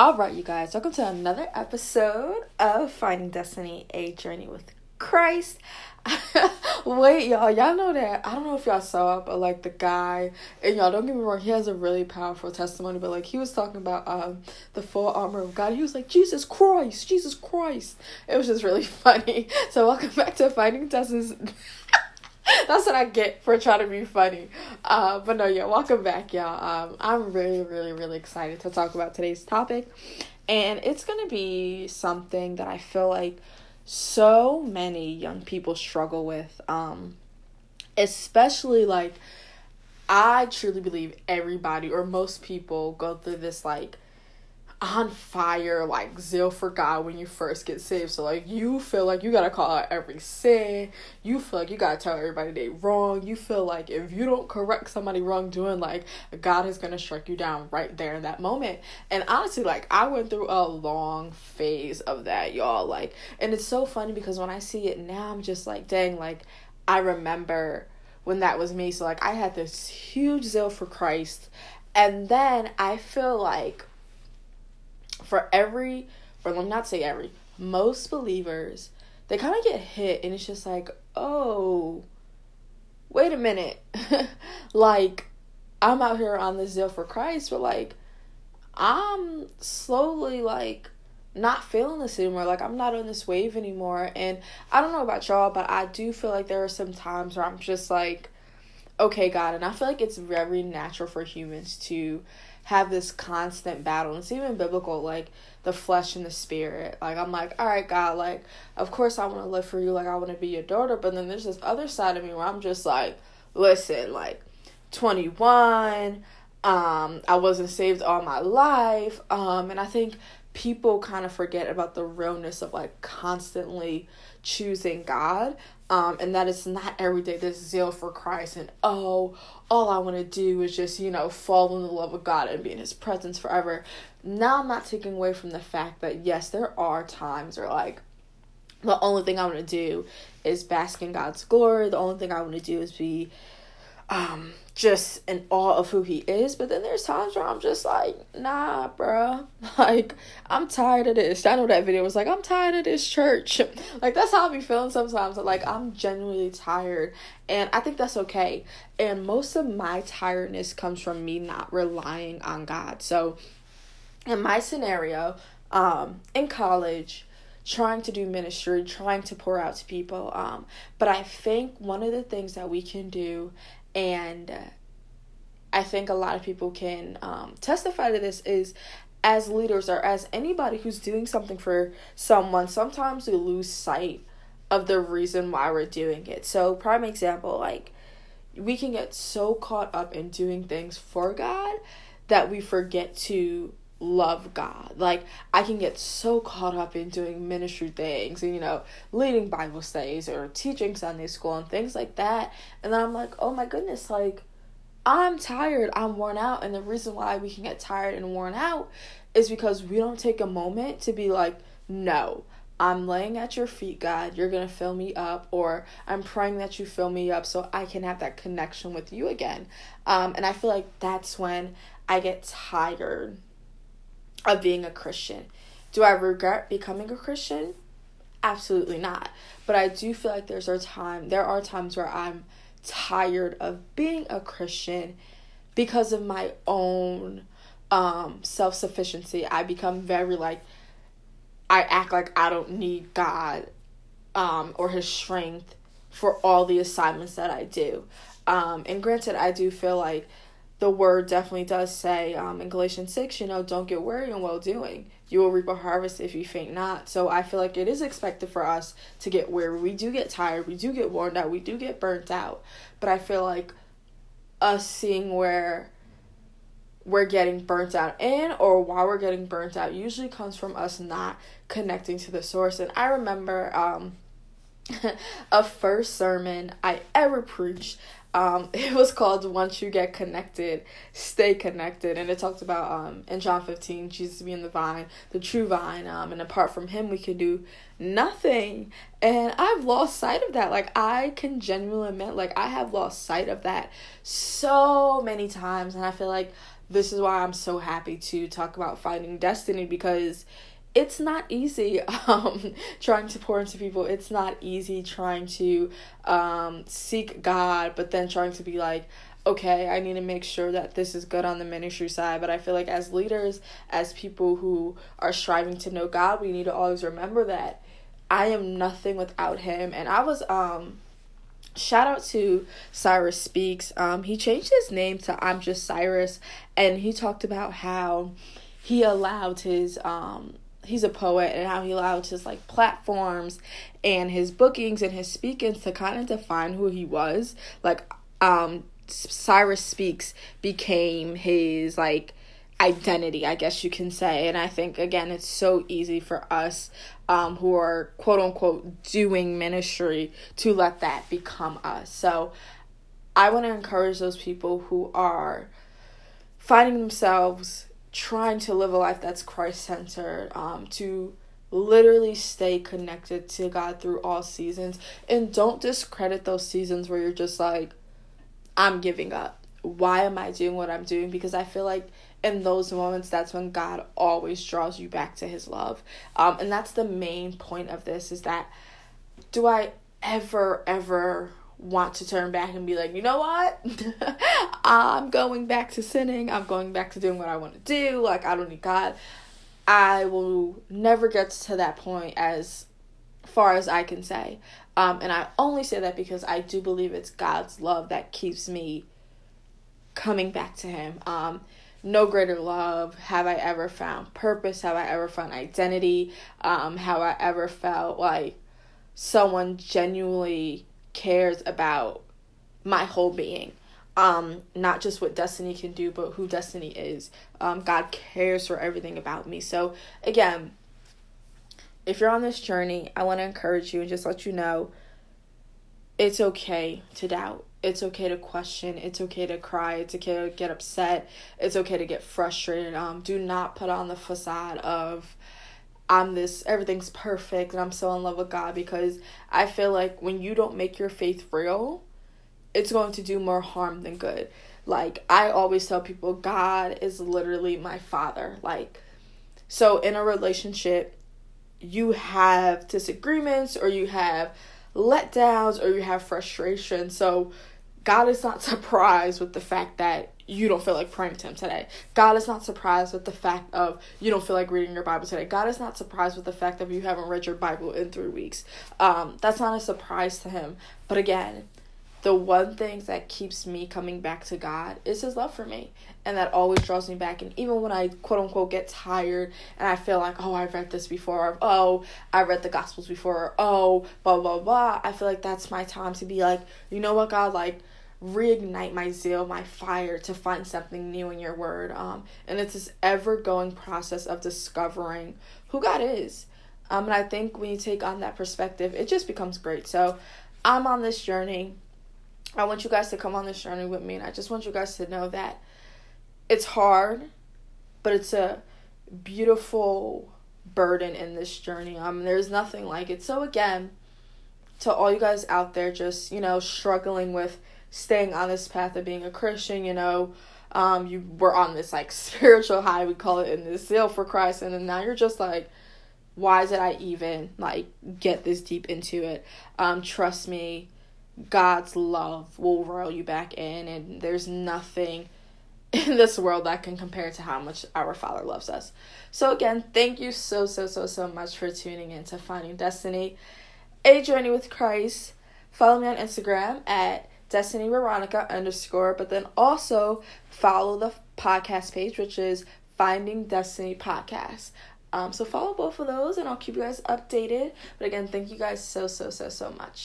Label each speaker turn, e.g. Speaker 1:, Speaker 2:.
Speaker 1: All right, you guys, welcome to another episode of Finding Destiny: A Journey with Christ. Wait, y'all, y'all know that I don't know if y'all saw but like the guy, and y'all don't get me wrong, he has a really powerful testimony. But like he was talking about um the full armor of God. He was like Jesus Christ, Jesus Christ. It was just really funny. So welcome back to Finding Destiny's. That's what I get for trying to be funny. Uh, but no, yeah, welcome back, y'all. Um, I'm really, really, really excited to talk about today's topic. And it's going to be something that I feel like so many young people struggle with. Um, especially like, I truly believe everybody or most people go through this like on fire, like zeal for God when you first get saved. So like you feel like you gotta call out every sin. You feel like you gotta tell everybody they wrong. You feel like if you don't correct somebody wrongdoing, like God is gonna strike you down right there in that moment. And honestly, like I went through a long phase of that, y'all. Like, and it's so funny because when I see it now, I'm just like, dang, like I remember when that was me. So like I had this huge zeal for Christ, and then I feel like for every, or let me not say every, most believers, they kind of get hit and it's just like, oh, wait a minute. like, I'm out here on this zeal for Christ, but like, I'm slowly like not feeling this anymore. Like I'm not on this wave anymore. And I don't know about y'all, but I do feel like there are some times where I'm just like, okay, God. And I feel like it's very natural for humans to have this constant battle. It's even biblical, like the flesh and the spirit. Like I'm like, all right, God, like of course I want to live for you, like I want to be your daughter. But then there's this other side of me where I'm just like, listen, like 21, um, I wasn't saved all my life, um, and I think people kind of forget about the realness of like constantly choosing God. Um, and that is not every day this zeal for Christ and oh, all I want to do is just, you know, fall in the love of God and be in His presence forever. Now I'm not taking away from the fact that yes, there are times where like the only thing I want to do is bask in God's glory. The only thing I want to do is be um just in awe of who he is. But then there's times where I'm just like, nah, bruh. Like, I'm tired of this. I know that video was like, I'm tired of this church. like, that's how I be feeling sometimes. Like, I'm genuinely tired. And I think that's okay. And most of my tiredness comes from me not relying on God. So, in my scenario, um, in college, trying to do ministry, trying to pour out to people. Um, but I think one of the things that we can do and I think a lot of people can um, testify to this is as leaders or as anybody who's doing something for someone, sometimes we lose sight of the reason why we're doing it. So, prime example, like we can get so caught up in doing things for God that we forget to love God. Like I can get so caught up in doing ministry things and you know, leading Bible studies or teaching Sunday school and things like that. And then I'm like, "Oh my goodness, like I'm tired, I'm worn out." And the reason why we can get tired and worn out is because we don't take a moment to be like, "No, I'm laying at your feet, God. You're going to fill me up, or I'm praying that you fill me up so I can have that connection with you again. Um, and I feel like that's when I get tired of being a Christian. Do I regret becoming a Christian? Absolutely not. But I do feel like there's a time there are times where I'm tired of being a Christian because of my own um self-sufficiency. I become very like I act like I don't need God um or his strength for all the assignments that I do. Um and granted I do feel like the word definitely does say um, in Galatians 6, you know, don't get weary in well doing. You will reap a harvest if you faint not. So I feel like it is expected for us to get weary. We do get tired. We do get worn out. We do get burnt out. But I feel like us seeing where we're getting burnt out in or why we're getting burnt out usually comes from us not connecting to the source. And I remember um, a first sermon I ever preached um it was called once you get connected stay connected and it talked about um in john 15 jesus being the vine the true vine um and apart from him we can do nothing. And i've lost sight of that. Like i can genuinely admit like i have lost sight of that so many times and i feel like this is why I'm so happy to talk about finding destiny because it's not easy um, trying to pour into people. It's not easy trying to um, seek God, but then trying to be like, okay, I need to make sure that this is good on the ministry side. But I feel like as leaders, as people who are striving to know God, we need to always remember that I am nothing without Him. And I was um shout out to Cyrus Speaks. Um, he changed his name to I'm Just Cyrus, and he talked about how he allowed his um he's a poet and how he allowed his like platforms and his bookings and his speakings to kind of define who he was. Like um Cyrus Speaks became his like identity, I guess you can say. And I think again it's so easy for us um, who are quote unquote doing ministry to let that become us. So I want to encourage those people who are finding themselves trying to live a life that's Christ centered, um, to literally stay connected to God through all seasons. And don't discredit those seasons where you're just like, I'm giving up. Why am I doing what I'm doing? Because I feel like in those moments that's when god always draws you back to his love um, and that's the main point of this is that do i ever ever want to turn back and be like you know what? I'm going back to sinning. I'm going back to doing what i want to do. Like i don't need god. I will never get to that point as far as i can say. Um, and i only say that because i do believe it's god's love that keeps me coming back to him. Um, no greater love have I ever found purpose, have I ever found identity, um, have I ever felt like someone genuinely cares about my whole being. Um, not just what destiny can do, but who destiny is. Um, God cares for everything about me. So again, if you're on this journey, I want to encourage you and just let you know it's okay to doubt it's okay to question it's okay to cry it's okay to get upset it's okay to get frustrated um do not put on the facade of i'm this everything's perfect and i'm so in love with god because i feel like when you don't make your faith real it's going to do more harm than good. Like i always tell people god is literally my father. Like so in a relationship you have disagreements or you have letdowns or you have frustration. So God is not surprised with the fact that you don't feel like praying to Him today. God is not surprised with the fact of you don't feel like reading your Bible today. God is not surprised with the fact that you haven't read your Bible in three weeks. Um, that's not a surprise to Him. But again, the one thing that keeps me coming back to God is His love for me. And that always draws me back. And even when I quote unquote get tired and I feel like, oh, I've read this before, or oh, I read the Gospels before, or oh, blah, blah, blah, I feel like that's my time to be like, you know what, God, like, reignite my zeal, my fire to find something new in your word. Um, and it's this ever going process of discovering who God is. Um, and I think when you take on that perspective, it just becomes great. So I'm on this journey. I want you guys to come on this journey with me. And I just want you guys to know that it's hard, but it's a beautiful burden in this journey. Um, there's nothing like it. So again, to all you guys out there just, you know, struggling with staying on this path of being a Christian, you know, um, you were on this like spiritual high, we call it in this zeal for Christ, and then now you're just like, why did I even like get this deep into it? Um, trust me, God's love will roll you back in, and there's nothing in this world that can compare to how much our Father loves us. So, again, thank you so, so, so, so much for tuning in to Finding Destiny, a journey with Christ. Follow me on Instagram at Destiny Veronica underscore, but then also follow the podcast page, which is Finding Destiny Podcast. Um, so follow both of those and I'll keep you guys updated. But again, thank you guys so, so, so, so much.